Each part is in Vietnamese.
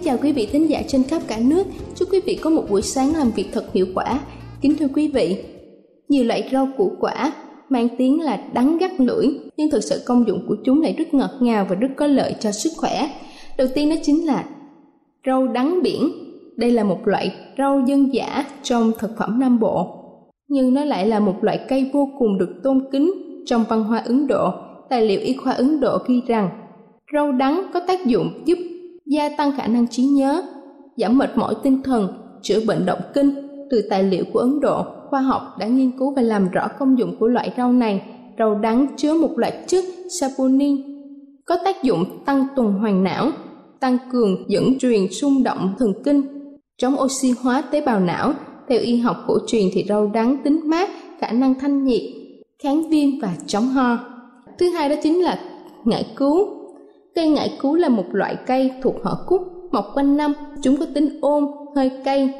kính chào quý vị thính giả trên khắp cả nước. Chúc quý vị có một buổi sáng làm việc thật hiệu quả. Kính thưa quý vị, nhiều loại rau củ quả mang tiếng là đắng gắt lưỡi, nhưng thực sự công dụng của chúng lại rất ngọt ngào và rất có lợi cho sức khỏe. Đầu tiên đó chính là rau đắng biển. Đây là một loại rau dân dã trong thực phẩm Nam Bộ, nhưng nó lại là một loại cây vô cùng được tôn kính trong văn hóa Ấn Độ. Tài liệu y khoa Ấn Độ ghi rằng rau đắng có tác dụng giúp gia tăng khả năng trí nhớ, giảm mệt mỏi tinh thần, chữa bệnh động kinh. Từ tài liệu của Ấn Độ, khoa học đã nghiên cứu và làm rõ công dụng của loại rau này. Rau đắng chứa một loại chất saponin có tác dụng tăng tuần hoàn não, tăng cường dẫn truyền xung động thần kinh, chống oxy hóa tế bào não. Theo y học cổ truyền thì rau đắng tính mát, khả năng thanh nhiệt, kháng viêm và chống ho. Thứ hai đó chính là ngải cứu Cây ngải cứu là một loại cây thuộc họ cúc, mọc quanh năm, chúng có tính ôn, hơi cay,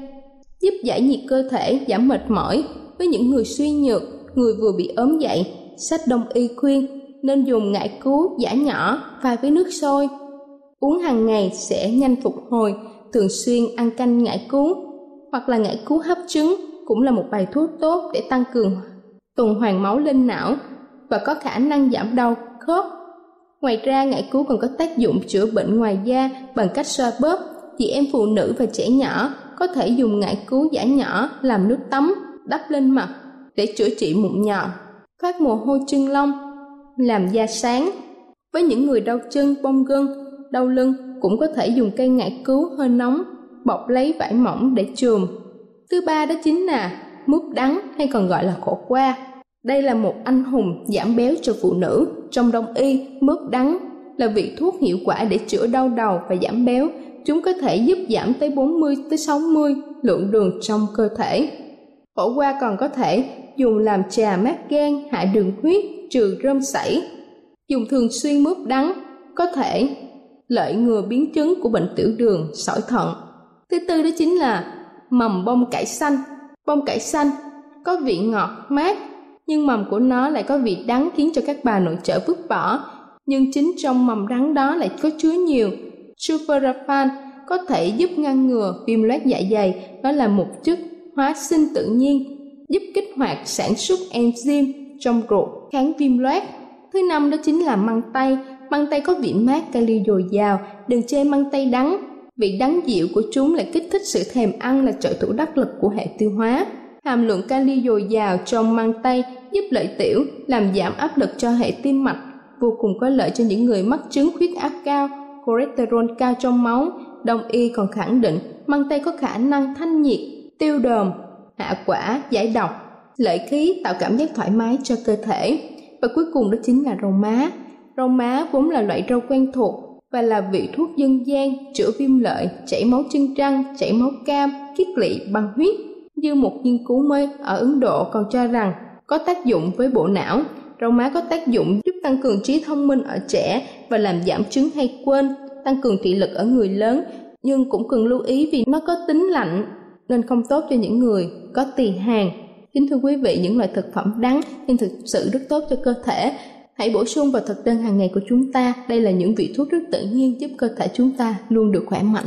giúp giải nhiệt cơ thể, giảm mệt mỏi. Với những người suy nhược, người vừa bị ốm dậy, sách đông y khuyên nên dùng ngải cứu giả nhỏ pha với nước sôi. Uống hàng ngày sẽ nhanh phục hồi, thường xuyên ăn canh ngải cứu hoặc là ngải cứu hấp trứng cũng là một bài thuốc tốt để tăng cường tuần hoàn máu lên não và có khả năng giảm đau khớp Ngoài ra, ngải cứu còn có tác dụng chữa bệnh ngoài da bằng cách xoa bóp. Chị em phụ nữ và trẻ nhỏ có thể dùng ngải cứu giả nhỏ làm nước tắm, đắp lên mặt để chữa trị mụn nhọn, thoát mồ hôi chân lông, làm da sáng. Với những người đau chân, bong gân, đau lưng cũng có thể dùng cây ngải cứu hơi nóng, bọc lấy vải mỏng để chườm. Thứ ba đó chính là mướp đắng hay còn gọi là khổ qua đây là một anh hùng giảm béo cho phụ nữ. Trong đông y, mướp đắng là vị thuốc hiệu quả để chữa đau đầu và giảm béo. Chúng có thể giúp giảm tới 40 tới 60 lượng đường trong cơ thể. Khổ qua còn có thể dùng làm trà mát gan, hạ đường huyết, trừ rơm sảy. Dùng thường xuyên mướp đắng có thể lợi ngừa biến chứng của bệnh tiểu đường, sỏi thận. Thứ tư đó chính là mầm bông cải xanh. Bông cải xanh có vị ngọt, mát, nhưng mầm của nó lại có vị đắng khiến cho các bà nội trợ vứt bỏ. Nhưng chính trong mầm đắng đó lại có chứa nhiều sulforaphan có thể giúp ngăn ngừa viêm loét dạ dày. Đó là một chất hóa sinh tự nhiên giúp kích hoạt sản xuất enzyme trong ruột kháng viêm loét. Thứ năm đó chính là măng tây. Măng tây có vị mát kali dồi dào, đừng chê măng tây đắng. Vị đắng dịu của chúng lại kích thích sự thèm ăn là trợ thủ đắc lực của hệ tiêu hóa. Hàm lượng kali dồi dào trong măng tây giúp lợi tiểu, làm giảm áp lực cho hệ tim mạch, vô cùng có lợi cho những người mắc chứng huyết áp cao, cholesterol cao trong máu. Đông y còn khẳng định măng tây có khả năng thanh nhiệt, tiêu đờm, hạ quả, giải độc, lợi khí tạo cảm giác thoải mái cho cơ thể. Và cuối cùng đó chính là rau má. Rau má vốn là loại rau quen thuộc và là vị thuốc dân gian chữa viêm lợi, chảy máu chân răng, chảy máu cam, kiết lỵ, băng huyết như một nghiên cứu mới ở Ấn Độ còn cho rằng có tác dụng với bộ não, rau má có tác dụng giúp tăng cường trí thông minh ở trẻ và làm giảm chứng hay quên, tăng cường thị lực ở người lớn, nhưng cũng cần lưu ý vì nó có tính lạnh nên không tốt cho những người có tỳ hàng. Kính thưa quý vị, những loại thực phẩm đắng nhưng thực sự rất tốt cho cơ thể. Hãy bổ sung vào thực đơn hàng ngày của chúng ta. Đây là những vị thuốc rất tự nhiên giúp cơ thể chúng ta luôn được khỏe mạnh.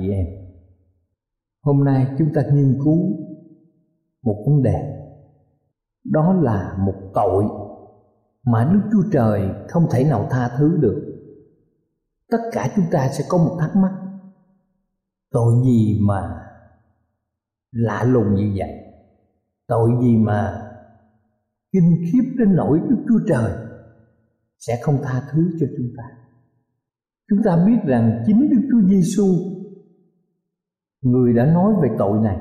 Chị em. Hôm nay chúng ta nghiên cứu một vấn đề. Đó là một tội mà Đức Chúa Trời không thể nào tha thứ được. Tất cả chúng ta sẽ có một thắc mắc. Tội gì mà lạ lùng như vậy? Tội gì mà kinh khiếp đến nỗi Đức Chúa Trời sẽ không tha thứ cho chúng ta? Chúng ta biết rằng chính Đức Chúa Giêsu người đã nói về tội này.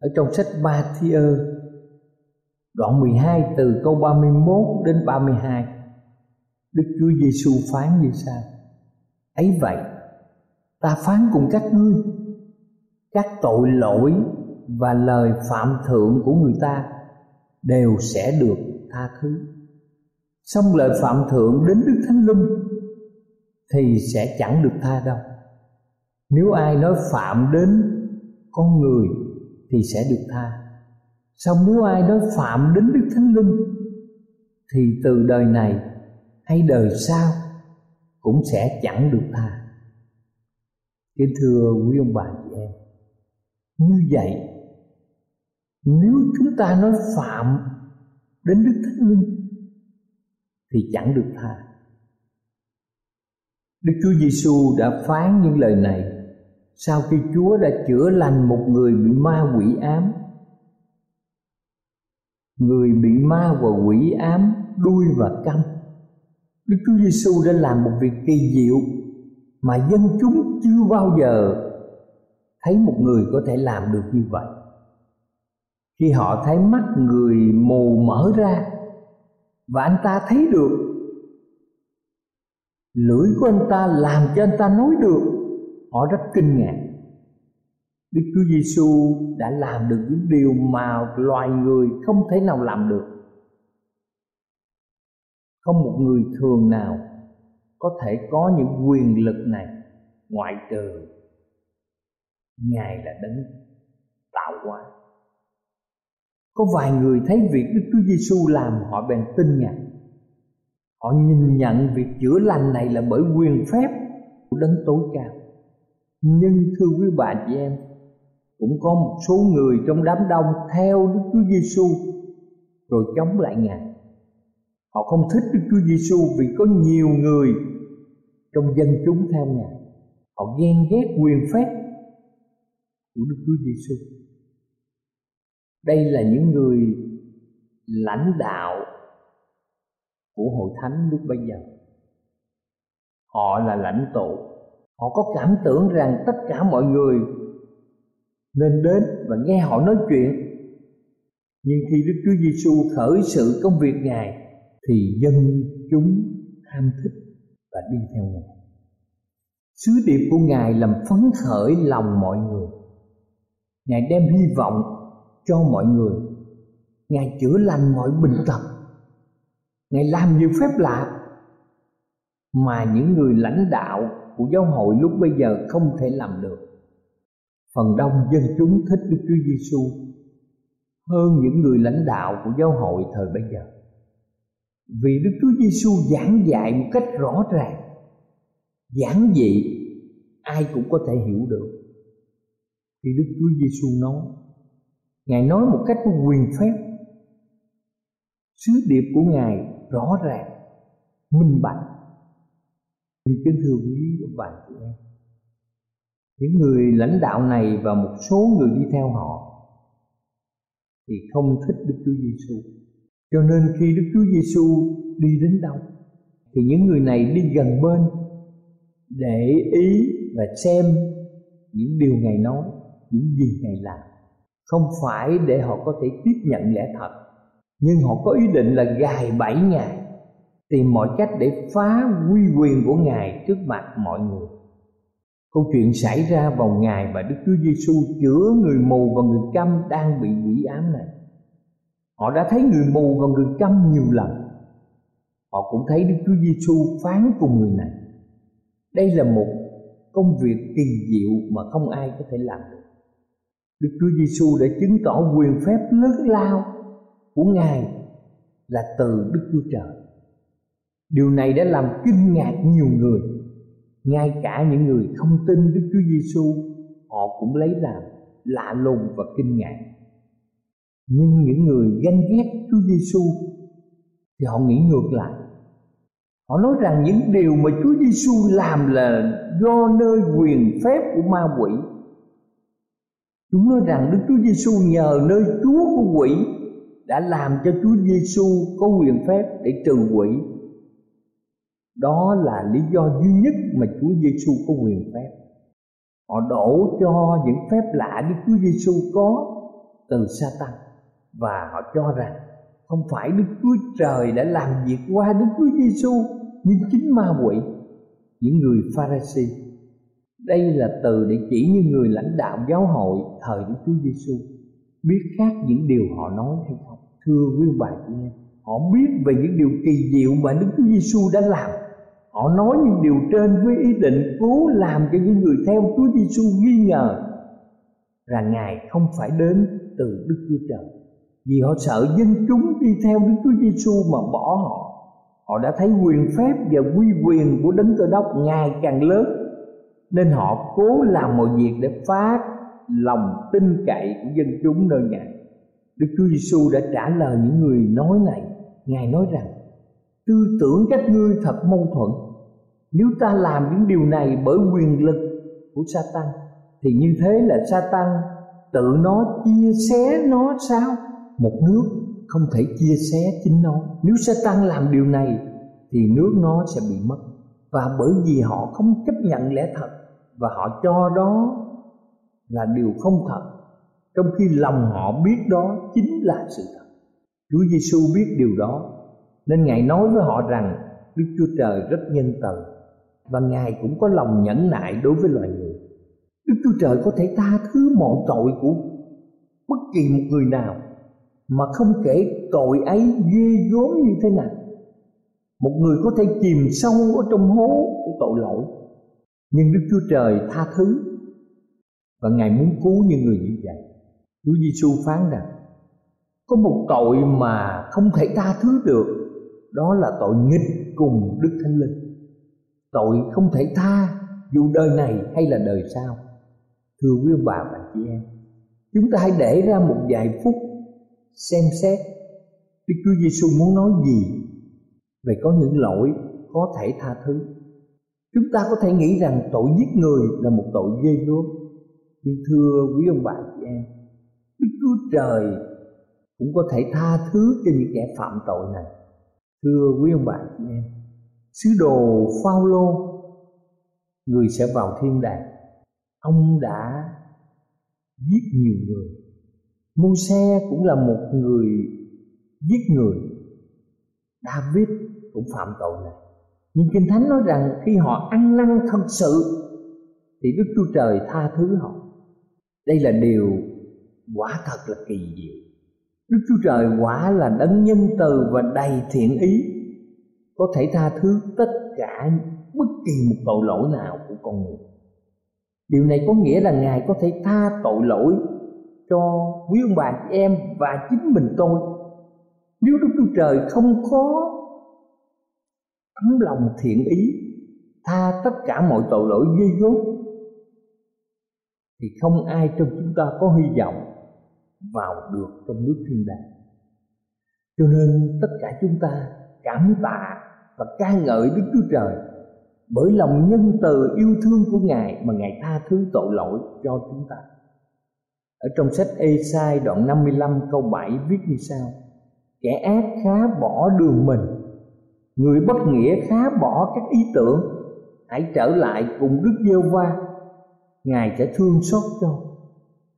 Ở trong sách Ba Thiơ đoạn 12 từ câu 31 đến 32 Đức Chúa Giêsu phán như sau ấy vậy, ta phán cùng các ngươi, các tội lỗi và lời phạm thượng của người ta đều sẽ được tha thứ. Xong lời phạm thượng đến đức thánh linh thì sẽ chẳng được tha đâu nếu ai nói phạm đến con người thì sẽ được tha. Xong nếu ai nói phạm đến đức thánh linh thì từ đời này hay đời sau cũng sẽ chẳng được tha. Kính thưa quý ông bà chị em, như vậy, nếu chúng ta nói phạm đến đức thánh linh thì chẳng được tha. Đức chúa giêsu đã phán những lời này sau khi chúa đã chữa lành một người bị ma quỷ ám, người bị ma và quỷ ám đuôi và câm đức chúa giêsu đã làm một việc kỳ diệu mà dân chúng chưa bao giờ thấy một người có thể làm được như vậy. Khi họ thấy mắt người mù mở ra và anh ta thấy được, lưỡi của anh ta làm cho anh ta nói được họ rất kinh ngạc Đức Chúa Giêsu đã làm được những điều mà loài người không thể nào làm được. Không một người thường nào có thể có những quyền lực này ngoại trừ Ngài là đấng tạo hóa. Có vài người thấy việc Đức Chúa Giêsu làm, họ bèn tin ngạc. Họ nhìn nhận việc chữa lành này là bởi quyền phép của đấng tối cao. Nhưng thưa quý bà chị em, cũng có một số người trong đám đông theo Đức Chúa Giêsu rồi chống lại Ngài. Họ không thích Đức Chúa Giêsu vì có nhiều người trong dân chúng theo Ngài. Họ ghen ghét quyền phép của Đức Chúa Giêsu. Đây là những người lãnh đạo của hội thánh lúc bây giờ. Họ là lãnh tụ. Họ có cảm tưởng rằng tất cả mọi người nên đến và nghe họ nói chuyện. Nhưng khi đức chúa giêsu khởi sự công việc ngài, thì dân chúng ham thích và đi theo ngài. Sứ điệp của ngài làm phấn khởi lòng mọi người. Ngài đem hy vọng cho mọi người. Ngài chữa lành mọi bệnh tật. Ngài làm nhiều phép lạ mà những người lãnh đạo của giáo hội lúc bây giờ không thể làm được phần đông dân chúng thích Đức Chúa Giêsu hơn những người lãnh đạo của giáo hội thời bây giờ. Vì Đức Chúa Giêsu giảng dạy một cách rõ ràng, giản dị, ai cũng có thể hiểu được. Khi Đức Chúa Giêsu nói, Ngài nói một cách có quyền phép. Sứ điệp của Ngài rõ ràng, minh bạch. Thì kính thưa quý ông bà chị em, những người lãnh đạo này và một số người đi theo họ thì không thích Đức Chúa Giêsu. Cho nên khi Đức Chúa Giêsu đi đến đâu thì những người này đi gần bên để ý và xem những điều Ngài nói, những gì Ngài làm. Không phải để họ có thể tiếp nhận lẽ thật, nhưng họ có ý định là gài bẫy Ngài, tìm mọi cách để phá uy quyền của Ngài trước mặt mọi người. Câu chuyện xảy ra vào ngày mà Đức Chúa Giêsu chữa người mù và người câm đang bị quỷ ám này. Họ đã thấy người mù và người câm nhiều lần. Họ cũng thấy Đức Chúa Giêsu phán cùng người này. Đây là một công việc kỳ diệu mà không ai có thể làm được. Đức Chúa Giêsu đã chứng tỏ quyền phép lớn lao của Ngài là từ Đức Chúa Trời. Điều này đã làm kinh ngạc nhiều người. Ngay cả những người không tin Đức Chúa Giêsu họ cũng lấy làm lạ lùng và kinh ngạc. Nhưng những người ganh ghét Chúa Giêsu thì họ nghĩ ngược lại. Họ nói rằng những điều mà Chúa Giêsu làm là do nơi quyền phép của ma quỷ. Chúng nói rằng Đức Chúa Giêsu nhờ nơi Chúa của quỷ đã làm cho Chúa Giêsu có quyền phép để trừ quỷ đó là lý do duy nhất mà Chúa Giêsu có quyền phép. Họ đổ cho những phép lạ Đức Chúa Giêsu có từ Satan. Và họ cho rằng không phải Đức Chúa Trời đã làm việc qua Đức Chúa Giêsu nhưng chính ma quỷ, những người Pharisee đây là từ để chỉ như người lãnh đạo giáo hội thời Đức Chúa Giêsu biết khác những điều họ nói hay không? Thưa quý bà chị em, họ biết về những điều kỳ diệu mà Đức Chúa Giêsu đã làm họ nói những điều trên với ý định cố làm cho những người theo Chúa Giêsu nghi ngờ rằng Ngài không phải đến từ Đức Chúa Trời. Vì họ sợ dân chúng đi theo Đức Chúa Giêsu mà bỏ họ. Họ đã thấy quyền phép và quy quyền của đấng cơ đốc ngày càng lớn, nên họ cố làm mọi việc để phá lòng tin cậy của dân chúng nơi ngài. Đức Chúa Giêsu đã trả lời những người nói này. Ngài nói rằng, tư tưởng các ngươi thật mâu thuẫn nếu ta làm những điều này bởi quyền lực của Satan, thì như thế là Satan tự nó chia sẻ nó sao? Một nước không thể chia sẻ chính nó. Nếu Satan làm điều này, thì nước nó sẽ bị mất. Và bởi vì họ không chấp nhận lẽ thật, và họ cho đó là điều không thật, trong khi lòng họ biết đó chính là sự thật. Chúa Giêsu biết điều đó, nên Ngài nói với họ rằng, Đức Chúa Trời rất nhân từ và Ngài cũng có lòng nhẫn nại đối với loài người. Đức Chúa Trời có thể tha thứ mọi tội của bất kỳ một người nào mà không kể tội ấy ghê gớm như thế nào. Một người có thể chìm sâu ở trong hố của tội lỗi nhưng Đức Chúa Trời tha thứ và Ngài muốn cứu những người như vậy. Chúa Giêsu phán rằng, có một tội mà không thể tha thứ được, đó là tội nghịch cùng Đức Thánh Linh. Tội không thể tha dù đời này hay là đời sau. Thưa quý ông bà và chị em, chúng ta hãy để ra một vài phút xem xét Đức Chúa Giêsu muốn nói gì về có những lỗi có thể tha thứ. Chúng ta có thể nghĩ rằng tội giết người là một tội ghê gớm. Nhưng thưa quý ông bà chị em, Đức Chúa Trời cũng có thể tha thứ cho những kẻ phạm tội này. Thưa quý ông bà chị em, sứ đồ Phaolô người sẽ vào thiên đàng. Ông đã giết nhiều người. Môi-se cũng là một người giết người. David cũng phạm tội này. Nhưng Kinh Thánh nói rằng khi họ ăn năn thật sự thì Đức Chúa Trời tha thứ họ. Đây là điều quả thật là kỳ diệu. Đức Chúa Trời quả là đấng nhân từ và đầy thiện ý, có thể tha thứ tất cả bất kỳ một tội lỗi nào của con người. Điều này có nghĩa là Ngài có thể tha tội lỗi cho quý ông bà chị em và chính mình tôi. Nếu Đức Chúa Trời không có tấm lòng thiện ý tha tất cả mọi tội lỗi ghê dốt thì không ai trong chúng ta có hy vọng vào được trong nước thiên đàng cho nên tất cả chúng ta cảm tạ và ca ngợi Đức Chúa Trời. Bởi lòng nhân từ yêu thương của Ngài mà Ngài tha thứ tội lỗi cho chúng ta. Ở trong sách Ê-sai đoạn 55 câu 7 viết như sau. Kẻ ác khá bỏ đường mình, Người bất nghĩa khá bỏ các ý tưởng. Hãy trở lại cùng Đức Giêsu va Ngài sẽ thương xót cho.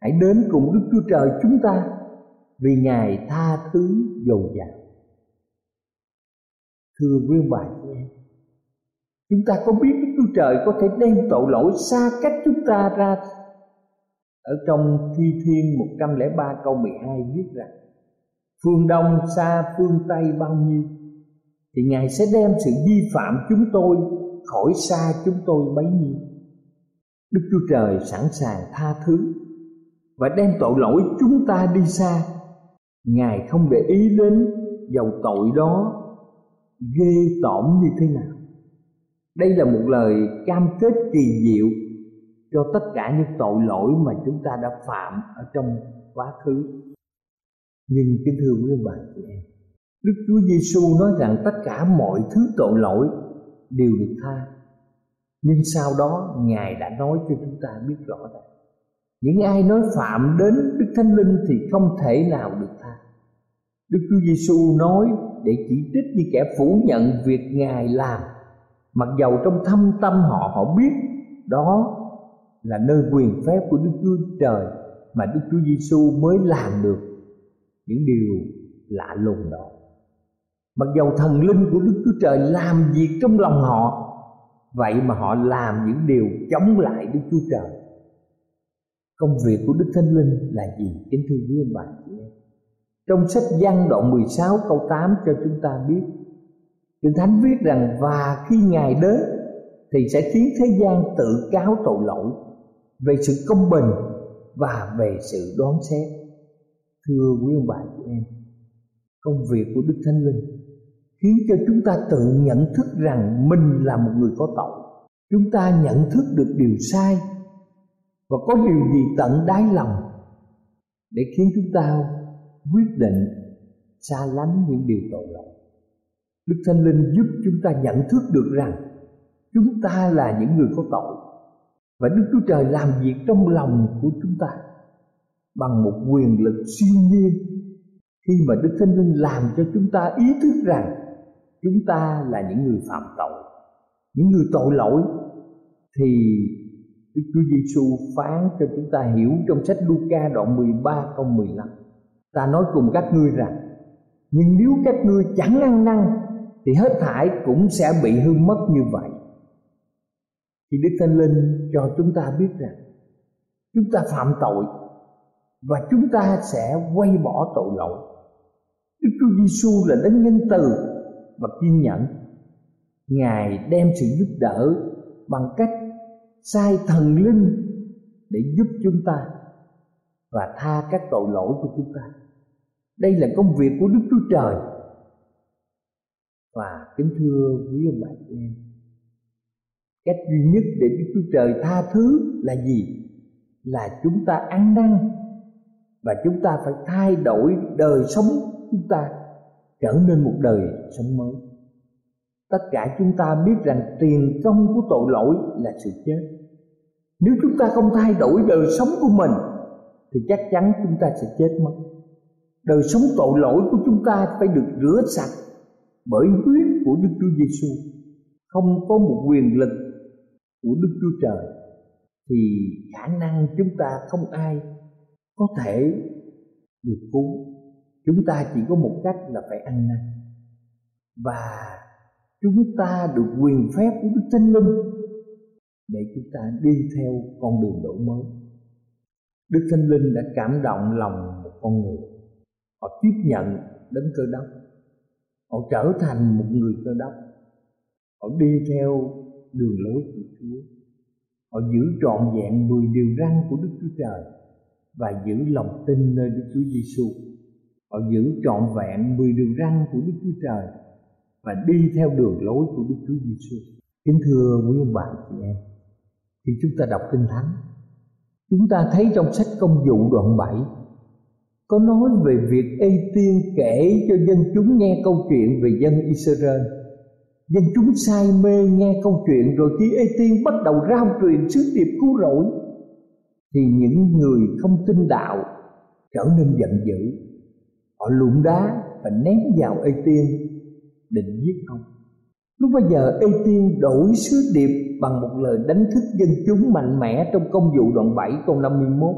Hãy đến cùng Đức Chúa Trời chúng ta, Vì Ngài tha thứ dồi dào. Thưa quý ông bà chị em. Chúng ta có biết Đức Chúa Trời có thể đem tội lỗi xa cách chúng ta ra Ở trong Thi Thiên 103 câu 12 viết rằng Phương Đông xa phương Tây bao nhiêu, Thì Ngài sẽ đem sự vi phạm chúng tôi khỏi xa chúng tôi bấy nhiêu. Đức Chúa Trời sẵn sàng tha thứ Và đem tội lỗi chúng ta đi xa. Ngài không để ý đến dầu tội đó ghê tởm như thế nào. Đây là một lời cam kết kỳ diệu cho tất cả những tội lỗi mà chúng ta đã phạm ở trong quá khứ. Nhưng kính thưa quý bà chị em, Đức Chúa Giêsu nói rằng tất cả mọi thứ tội lỗi đều được tha. Nhưng sau đó, Ngài đã nói cho chúng ta biết rõ rằng những ai nói phạm đến Đức Thánh Linh thì không thể nào được tha. Đức Chúa Giêsu nói để chỉ trích những kẻ phủ nhận việc Ngài làm mặc dầu trong thâm tâm họ họ biết đó là nơi quyền phép của Đức Chúa Trời mà Đức Chúa Giêsu mới làm được những điều lạ lùng đó. Mặc dầu thần linh của Đức Chúa Trời làm việc trong lòng họ, Vậy mà họ làm những điều chống lại Đức Chúa Trời Công việc của Đức Thánh Linh là gì? Kính thưa quý ông bà chị em trong sách văn đoạn 16 câu 8 cho chúng ta biết, Kinh Thánh viết rằng, Và khi Ngài đến, Thì sẽ khiến thế gian tự cáo tội lỗi Về sự công bình Và về sự đoán xét. Thưa quý ông bà chị em, Công việc của Đức Thánh Linh khiến cho chúng ta tự nhận thức rằng mình là một người có tội. Chúng ta nhận thức được điều sai và có điều gì tận đáy lòng để khiến chúng ta quyết định xa lánh những điều tội lỗi. Đức thánh linh giúp chúng ta nhận thức được rằng chúng ta là những người có tội và đức chúa trời làm việc trong lòng của chúng ta bằng một quyền lực siêu nhiên. Khi mà đức thánh linh làm cho chúng ta ý thức rằng chúng ta là những người phạm tội, những người tội lỗi, thì Đức Chúa Giêsu phán cho chúng ta hiểu trong sách Luca đoạn 13 câu 15 ta nói cùng các ngươi rằng, nhưng nếu các ngươi chẳng ăn năn, thì hết thảy cũng sẽ bị hư mất như vậy. Thì Đức Thánh Linh cho chúng ta biết rằng, chúng ta phạm tội và chúng ta sẽ quay bỏ tội lỗi. Đức Chúa Giêsu là đấng nhân từ và kiên nhẫn. Ngài đem sự giúp đỡ bằng cách sai thần linh để giúp chúng ta và tha các tội lỗi của chúng ta đây là công việc của đức chúa trời. Và kính thưa quý ông bà em, cách duy nhất để đức chúa trời tha thứ là gì? Là chúng ta ăn năn và chúng ta phải thay đổi đời sống chúng ta trở nên một đời sống mới. Tất cả chúng ta biết rằng tiền công của tội lỗi là sự chết. Nếu chúng ta không thay đổi đời sống của mình, thì chắc chắn chúng ta sẽ chết mất đời sống tội lỗi của chúng ta phải được rửa sạch bởi huyết của Đức Chúa Giêsu không có một quyền lực của Đức Chúa Trời thì khả năng chúng ta không ai có thể được cứu. Chúng ta chỉ có một cách là phải ăn năn. Và chúng ta được quyền phép của đức thánh linh để chúng ta đi theo con đường đổi mới. Đức thánh linh đã cảm động lòng một con người họ tiếp nhận đến cơ đốc. Họ trở thành một người cơ đốc. Họ đi theo đường lối của chúa. Họ giữ trọn vẹn mười điều răn của đức chúa trời và giữ lòng tin nơi đức chúa giêsu họ giữ trọn vẹn mười điều răn của Đức Chúa Trời và đi theo đường lối của Đức Chúa Giêsu. Kính thưa quý ông bà chị em, khi chúng ta đọc Kinh Thánh, chúng ta thấy trong sách Công vụ đoạn 7 có nói về việc Ê Tiên kể cho dân chúng nghe câu chuyện về dân Israel. Dân chúng say mê nghe câu chuyện rồi khi Ê Tiên bắt đầu rao truyền sứ điệp cứu rỗi, thì những người không tin đạo trở nên giận dữ. Họ lụm đá và ném vào ê tiên, định giết ông. Lúc bây giờ, ê tiên đổi sứ điệp bằng một lời đánh thức dân chúng mạnh mẽ trong công vụ đoạn 7 câu 51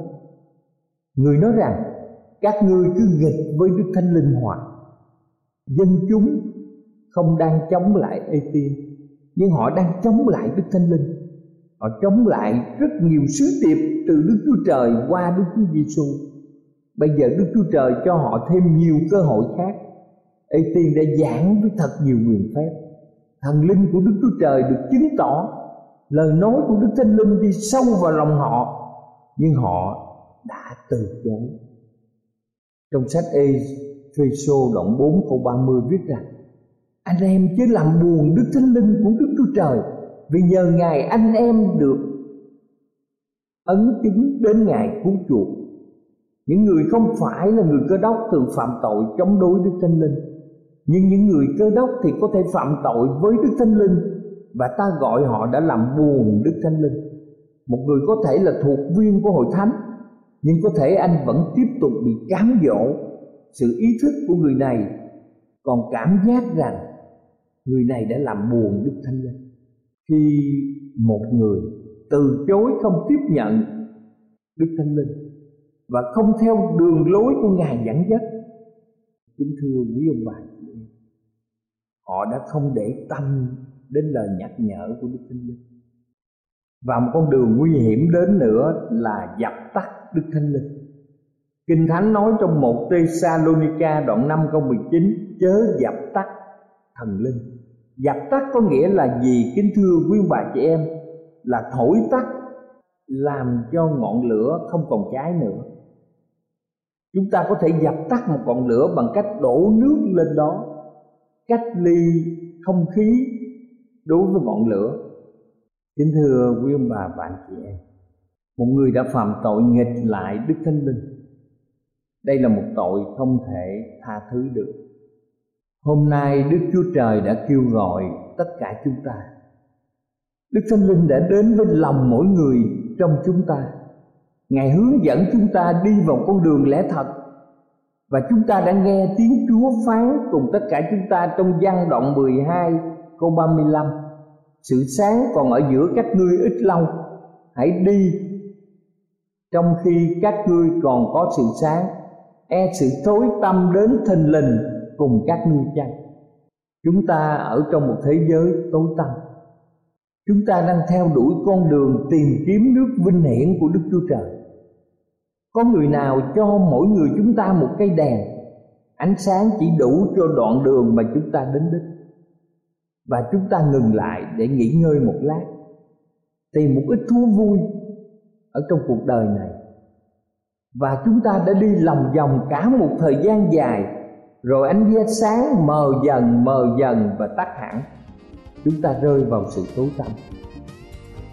người nói rằng các ngươi cứ nghịch với đức thánh linh hoạt dân chúng không đang chống lại ê tiên nhưng họ đang chống lại đức thánh linh. Họ chống lại rất nhiều sứ điệp từ đức chúa trời qua đức chúa giêsu bây giờ đức chúa trời cho họ thêm nhiều cơ hội khác. Ê tiên đã giảng với thật nhiều quyền phép. Thần linh của đức chúa trời được chứng tỏ. Lời nói của đức thánh linh đi sâu vào lòng họ, nhưng họ đã từ chối trong sách Ê-phê-sô đoạn 4 câu 30 viết rằng, Anh em chứ làm buồn Đức Thánh Linh của Đức Chúa Trời, Vì nhờ Ngài anh em được ấn chứng đến Ngài cứu chuộc. Những người không phải là người cơ đốc thường phạm tội chống đối đức thánh linh, nhưng những người cơ đốc thì có thể phạm tội với đức thánh linh, và ta gọi họ đã làm buồn đức thánh linh. Một người có thể là thuộc viên của hội thánh nhưng có thể anh vẫn tiếp tục bị cám dỗ sự ý thức của người này. Còn cảm giác rằng người này đã làm buồn đức thánh linh. Khi một người từ chối không tiếp nhận đức thánh linh và không theo đường lối của ngài dẫn dắt, kính thưa quý ông bà chị em, họ đã không để tâm đến lời nhắc nhở của đức thánh linh. Và một con đường nguy hiểm đến nữa là dập tắt đức thánh linh. Kinh thánh nói trong một Thessalonica đoạn 5 câu 19 chớ dập tắt thần linh. Dập tắt có nghĩa là gì? Kính thưa quý bà chị em, là thổi tắt, làm cho ngọn lửa không còn cháy nữa. Chúng ta có thể dập tắt một ngọn lửa bằng cách đổ nước lên đó, cách ly không khí đối với ngọn lửa. Kính thưa quý ông bà, bạn chị em một người đã phạm tội nghịch lại đức thánh linh. Đây là một tội không thể tha thứ được. Hôm nay đức chúa trời đã kêu gọi tất cả chúng ta. Đức thánh linh đã đến với lòng mỗi người trong chúng ta. Ngài hướng dẫn chúng ta đi vào con đường lẽ thật. Và chúng ta đã nghe tiếng Chúa phán cùng tất cả chúng ta trong văn đoạn 12 câu 35 Sự sáng còn ở giữa các ngươi ít lâu. Hãy đi trong khi các ngươi còn có sự sáng E sự tối tâm đến thình lình cùng các ngươi chăng? Chúng ta ở trong một thế giới tối tăm. Chúng ta đang theo đuổi con đường tìm kiếm nước vinh hiển của Đức Chúa Trời. Có người nào cho mỗi người chúng ta một cây đèn? Ánh sáng chỉ đủ cho đoạn đường mà chúng ta đến đích. Và chúng ta ngừng lại để nghỉ ngơi một lát, tìm một ít thú vui ở trong cuộc đời này. Và chúng ta đã đi lòng vòng cả một thời gian dài, rồi ánh vé sáng mờ dần mờ dần và tắt hẳn. Chúng ta rơi vào sự tối tăm.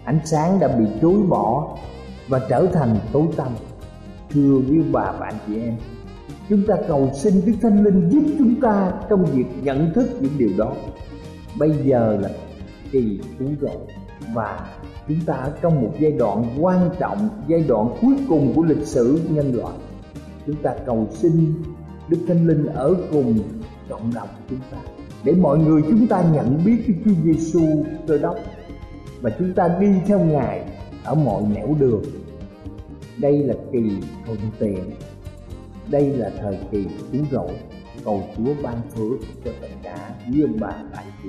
Ánh sáng đã bị chối bỏ và trở thành tối tăm. Thưa quý bà và anh chị em, chúng ta cầu xin đức thánh linh giúp chúng ta trong việc nhận thức những điều đó. Bây giờ là kỳ cứu rồi và chúng ta ở trong một giai đoạn quan trọng, giai đoạn cuối cùng của lịch sử nhân loại. Chúng ta cầu xin đức thánh linh ở cùng cộng đồng chúng ta, để mọi người chúng ta nhận biết cái Chúa Giêsu Cơ đốc, và chúng ta đi theo Ngài ở mọi nẻo đường. Đây là kỳ thuận tiện, đây là thời kỳ cứu rỗi. Cầu chúa ban phước cho tất cả quý ông bà tại chị